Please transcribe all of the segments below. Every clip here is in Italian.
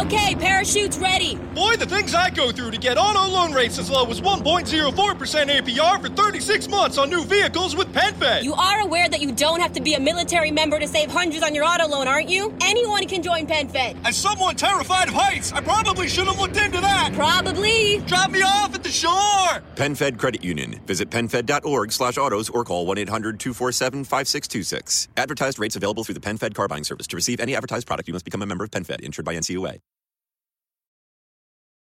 Okay, parachute's ready. Boy, the things I go through to get auto loan rates as low as 1.04% APR for 36 months on new vehicles with PenFed. You are aware that you don't have to be a military member to save hundreds on your auto loan, aren't you? Anyone can join PenFed. As someone terrified of heights, I probably should have looked into that. Probably. Drop me off at the shore. PenFed Credit Union. Visit PenFed.org slash autos or call 1-800-247-5626. Advertised rates available through the PenFed car buying service. To receive any advertised product, you must become a member of PenFed, insured by NCUA.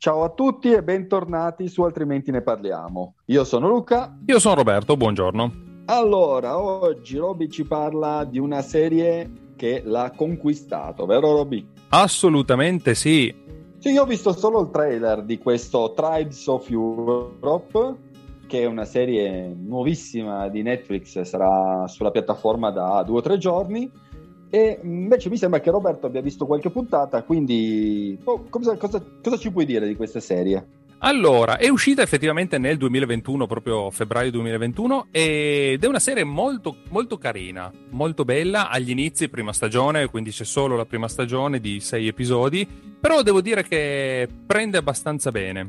Ciao a tutti e bentornati su Altrimenti ne parliamo. Io sono Luca. Io sono Roberto, buongiorno. Allora, oggi Roby ci parla di una serie che l'ha conquistato, vero Roby? Assolutamente sì. Sì, io ho visto solo il trailer di questo Tribes of Europe, che è una serie nuovissima di Netflix, sarà sulla piattaforma da due o tre giorni. E invece mi sembra che Roberto abbia visto qualche puntata, quindi oh, cosa, cosa, cosa ci puoi dire di questa serie? Allora, è uscita effettivamente nel 2021, proprio febbraio 2021, ed è una serie molto, molto carina, molto bella. Agli inizi, prima stagione, quindi c'è solo la prima stagione di sei episodi, però devo dire che prende abbastanza bene.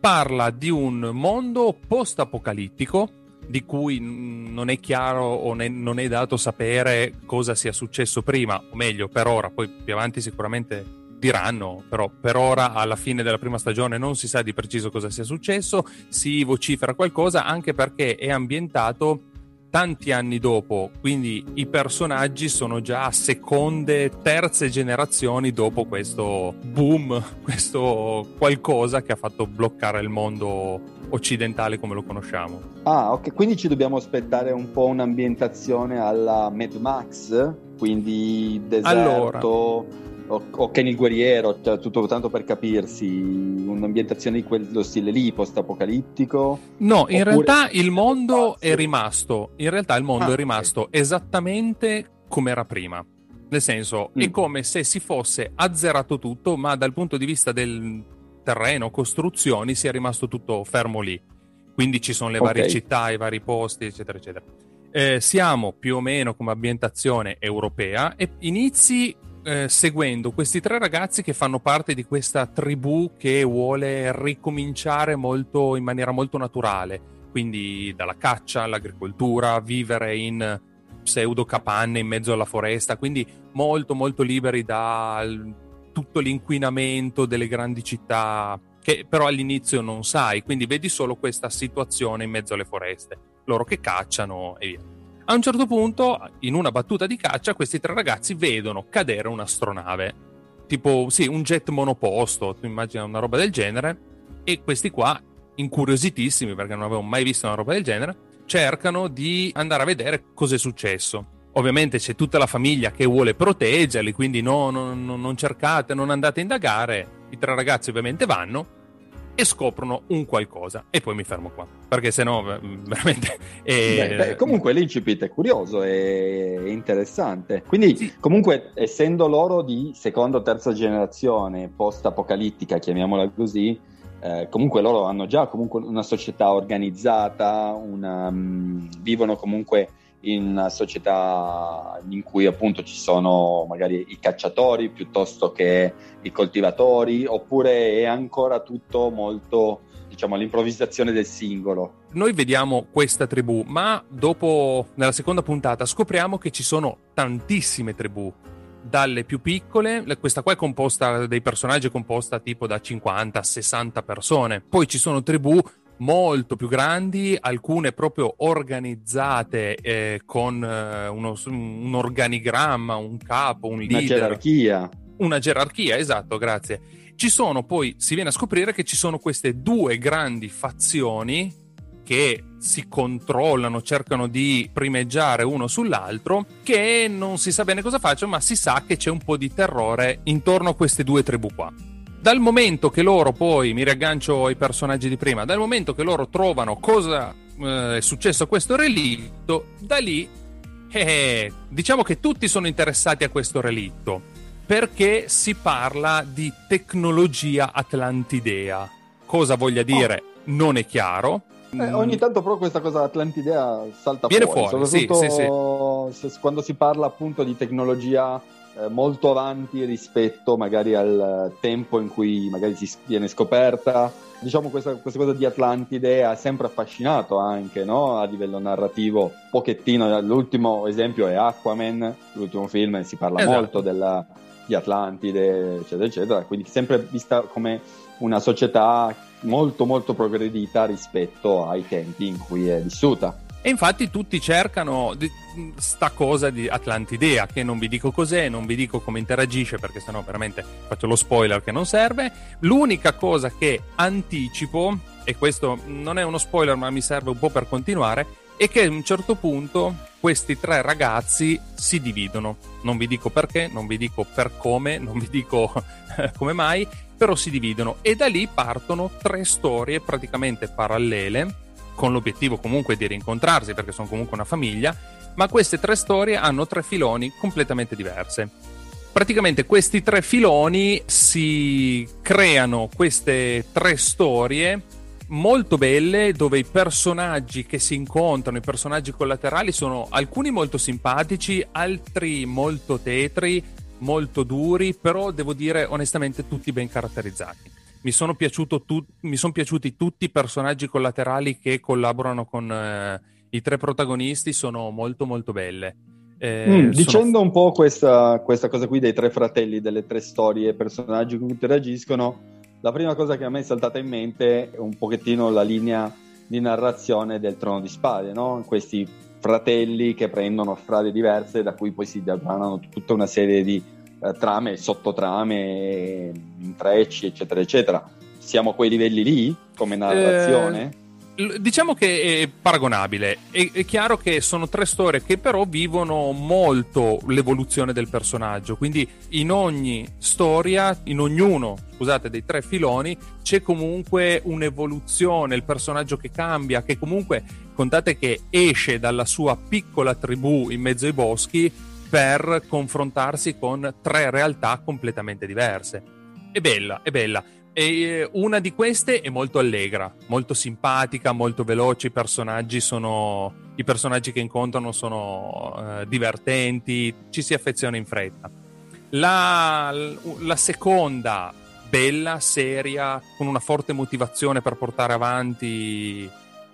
Parla di un mondo post-apocalittico di cui non è chiaro o non è dato sapere cosa sia successo prima, o meglio, per ora, poi più avanti sicuramente diranno, però per ora alla fine della prima stagione non si sa di preciso cosa sia successo, si vocifera qualcosa anche perché è ambientato tanti anni dopo, quindi i personaggi sono già seconde, terze generazioni dopo questo boom, questo qualcosa che ha fatto bloccare il mondo occidentale come lo conosciamo. Ah, ok, quindi ci dobbiamo aspettare un po' un'ambientazione alla Mad Max, quindi deserto. Allora o, o Ken il guerriero, cioè, tutto tanto per capirsi, un'ambientazione di quello stile lì, post-apocalittico? No, in realtà il mondo è rimasto, in realtà il mondo ah, è rimasto okay. esattamente come era prima. Nel senso, mm. è come se si fosse azzerato tutto, ma dal punto di vista del terreno, costruzioni, sia rimasto tutto fermo lì. Quindi ci sono le okay. varie città, i vari posti, eccetera, eccetera. Eh, siamo più o meno come ambientazione europea e inizi eh, seguendo questi tre ragazzi che fanno parte di questa tribù che vuole ricominciare molto, in maniera molto naturale, quindi dalla caccia all'agricoltura, vivere in pseudo capanne in mezzo alla foresta, quindi molto molto liberi da tutto l'inquinamento delle grandi città che però all'inizio non sai, quindi vedi solo questa situazione in mezzo alle foreste, loro che cacciano e via. A un certo punto, in una battuta di caccia, questi tre ragazzi vedono cadere un'astronave, tipo, sì, un jet monoposto, tu immagini una roba del genere, e questi qua, incuriositissimi perché non avevano mai visto una roba del genere, cercano di andare a vedere cosa è successo. Ovviamente c'è tutta la famiglia che vuole proteggerli, quindi no, no, no, non cercate, non andate a indagare. I tre ragazzi ovviamente vanno e scoprono un qualcosa. E poi mi fermo qua, perché sennò veramente... È... Beh, beh, comunque l'incipit è curioso e interessante. Quindi sì. comunque essendo loro di seconda o terza generazione post-apocalittica, chiamiamola così, eh, comunque loro hanno già comunque una società organizzata, una, um, vivono comunque in società in cui appunto ci sono magari i cacciatori piuttosto che i coltivatori, oppure è ancora tutto molto diciamo all'improvvisazione del singolo. Noi vediamo questa tribù, ma dopo nella seconda puntata scopriamo che ci sono tantissime tribù. Dalle più piccole, questa qua è composta dei personaggi composta tipo da 50-60 persone. Poi ci sono tribù molto più grandi, alcune proprio organizzate eh, con eh, uno, un organigramma, un capo, un leader. Una gerarchia. Una gerarchia, esatto, grazie. Ci sono poi, si viene a scoprire che ci sono queste due grandi fazioni che si controllano, cercano di primeggiare uno sull'altro, che non si sa bene cosa facciano, ma si sa che c'è un po' di terrore intorno a queste due tribù qua. Dal momento che loro poi, mi riaggancio ai personaggi di prima, dal momento che loro trovano cosa eh, è successo a questo relitto, da lì eh, diciamo che tutti sono interessati a questo relitto perché si parla di tecnologia atlantidea. Cosa voglia dire oh. non è chiaro. Eh, ogni tanto però questa cosa atlantidea salta Viene fuori, fuori soprattutto sì, sì, sì. quando si parla appunto di tecnologia eh, molto avanti rispetto magari al tempo in cui magari si viene scoperta. Diciamo questa, questa cosa di Atlantide ha sempre affascinato anche no? a livello narrativo, pochettino. L'ultimo esempio è Aquaman, l'ultimo film, si parla esatto. molto della, di Atlantide, eccetera, eccetera. Quindi sempre vista come una società molto molto progredita rispetto ai tempi in cui è vissuta. E infatti tutti cercano di, sta cosa di Atlantidea, che non vi dico cos'è, non vi dico come interagisce, perché sennò veramente faccio lo spoiler che non serve. L'unica cosa che anticipo, e questo non è uno spoiler ma mi serve un po' per continuare, è che a un certo punto questi tre ragazzi si dividono. Non vi dico perché, non vi dico per come, non vi dico come mai, però si dividono e da lì partono tre storie praticamente parallele con l'obiettivo comunque di rincontrarsi perché sono comunque una famiglia, ma queste tre storie hanno tre filoni completamente diverse. Praticamente questi tre filoni si creano queste tre storie molto belle dove i personaggi che si incontrano, i personaggi collaterali sono alcuni molto simpatici, altri molto tetri, molto duri, però devo dire onestamente tutti ben caratterizzati mi sono, tu- mi sono, piaciuti tutti i personaggi collaterali che collaborano con eh, i tre protagonisti, sono molto molto belle. Eh, mm, dicendo sono... un po' questa, questa, cosa qui dei tre fratelli, delle tre storie, personaggi cui interagiscono, la prima cosa che a me è saltata in mente è un pochettino la linea di narrazione del Trono di Spade, no? questi fratelli che prendono strade diverse da cui poi si diagramano tutta una serie di eh, trame, sottotrame, intrecci, eccetera, eccetera. Siamo a quei livelli lì come narrazione? Eh, diciamo che è paragonabile. È, è, chiaro che sono tre storie che però vivono molto l'evoluzione del personaggio. Quindi in ogni storia, in ognuno, scusate, dei tre filoni, c'è comunque un'evoluzione, il personaggio che cambia, che comunque contate che esce dalla sua piccola tribù in mezzo ai boschi per confrontarsi con tre realtà completamente diverse. È bella, è bella. E eh, una di queste è molto allegra, molto simpatica, molto veloce. I personaggi, sono, i personaggi che incontrano sono eh, divertenti, ci si affeziona in fretta. La, la seconda, bella, seria, con una forte motivazione per portare avanti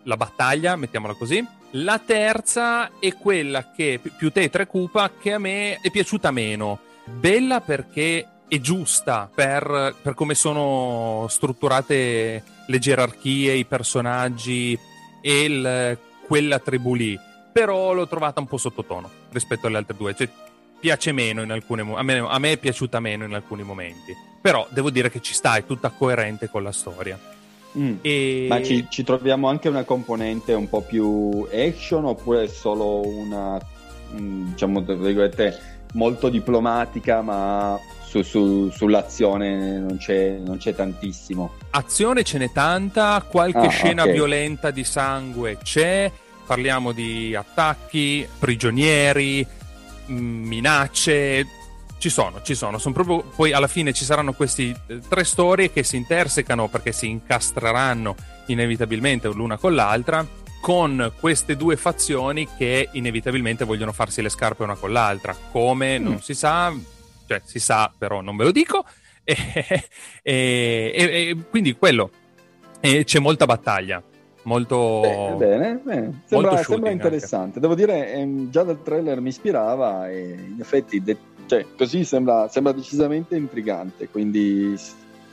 la battaglia, mettiamola così. La terza è quella che più tetra e cupa, che a me è piaciuta meno. Bella perché è giusta per, per come sono strutturate le gerarchie, i personaggi e il, quella tribù lì. Però l'ho trovata un po' sottotono rispetto alle altre due. Cioè, piace meno in alcuni momenti. A me è piaciuta meno in alcuni momenti. Però devo dire che ci sta, è tutta coerente con la storia. Mm. E... Ma ci, ci, troviamo anche una componente un po' più action oppure solo una, diciamo, molto diplomatica ma su, su, sull'azione non c'è, non c'è, tantissimo? Azione ce n'è tanta, qualche ah, scena okay. violenta di sangue c'è, parliamo di attacchi, prigionieri, mm, minacce, ci sono, ci sono, sono proprio, poi alla fine ci saranno queste eh, tre storie che si intersecano perché si incastreranno inevitabilmente l'una con l'altra con queste due fazioni che inevitabilmente vogliono farsi le scarpe una con l'altra, come? Mm. non si sa, cioè si sa però non ve lo dico, e, e, e quindi quello, e c'è molta battaglia, molto bene, bene, bene. Sembra, sembra interessante, anche. devo dire ehm, già dal trailer mi ispirava e in effetti... De- cioè, così sembra, sembra decisamente intrigante, quindi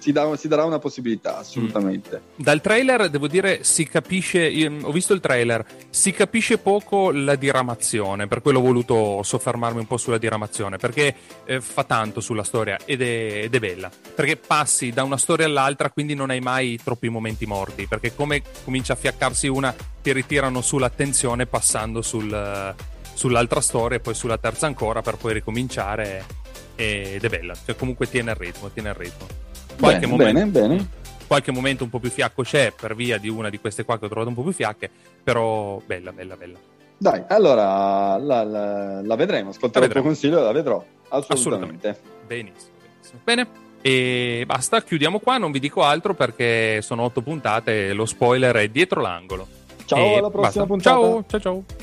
si, dà- si darà una possibilità, assolutamente. Dal trailer devo dire si capisce, ho visto il trailer, si capisce poco la diramazione, per quello ho voluto soffermarmi un po' sulla diramazione, perché eh, fa tanto sulla storia ed è, ed è bella, perché passi da una storia all'altra, quindi non hai mai troppi momenti morti, perché come comincia a fiaccarsi una, ti ritirano sull'attenzione passando sul, sull'altra storia e poi sulla terza ancora per poi ricominciare ed è bella, cioè comunque tiene il ritmo, tiene il ritmo. Qualche Bene, momento, bene, bene. qualche momento un po' più fiacco c'è per via di una di queste qua che ho trovato un po' più fiacche, però bella, bella, bella. Dai, allora la, la- la vedremo, ascolterò il tuo consiglio e la vedrò. Assolutamente. Benissimo, benissimo. Bene. E basta, chiudiamo qua, non vi dico altro perché sono otto puntate lo spoiler è dietro l'angolo. Ciao, E alla prossima basta. puntata. Ciao, ciao, ciao.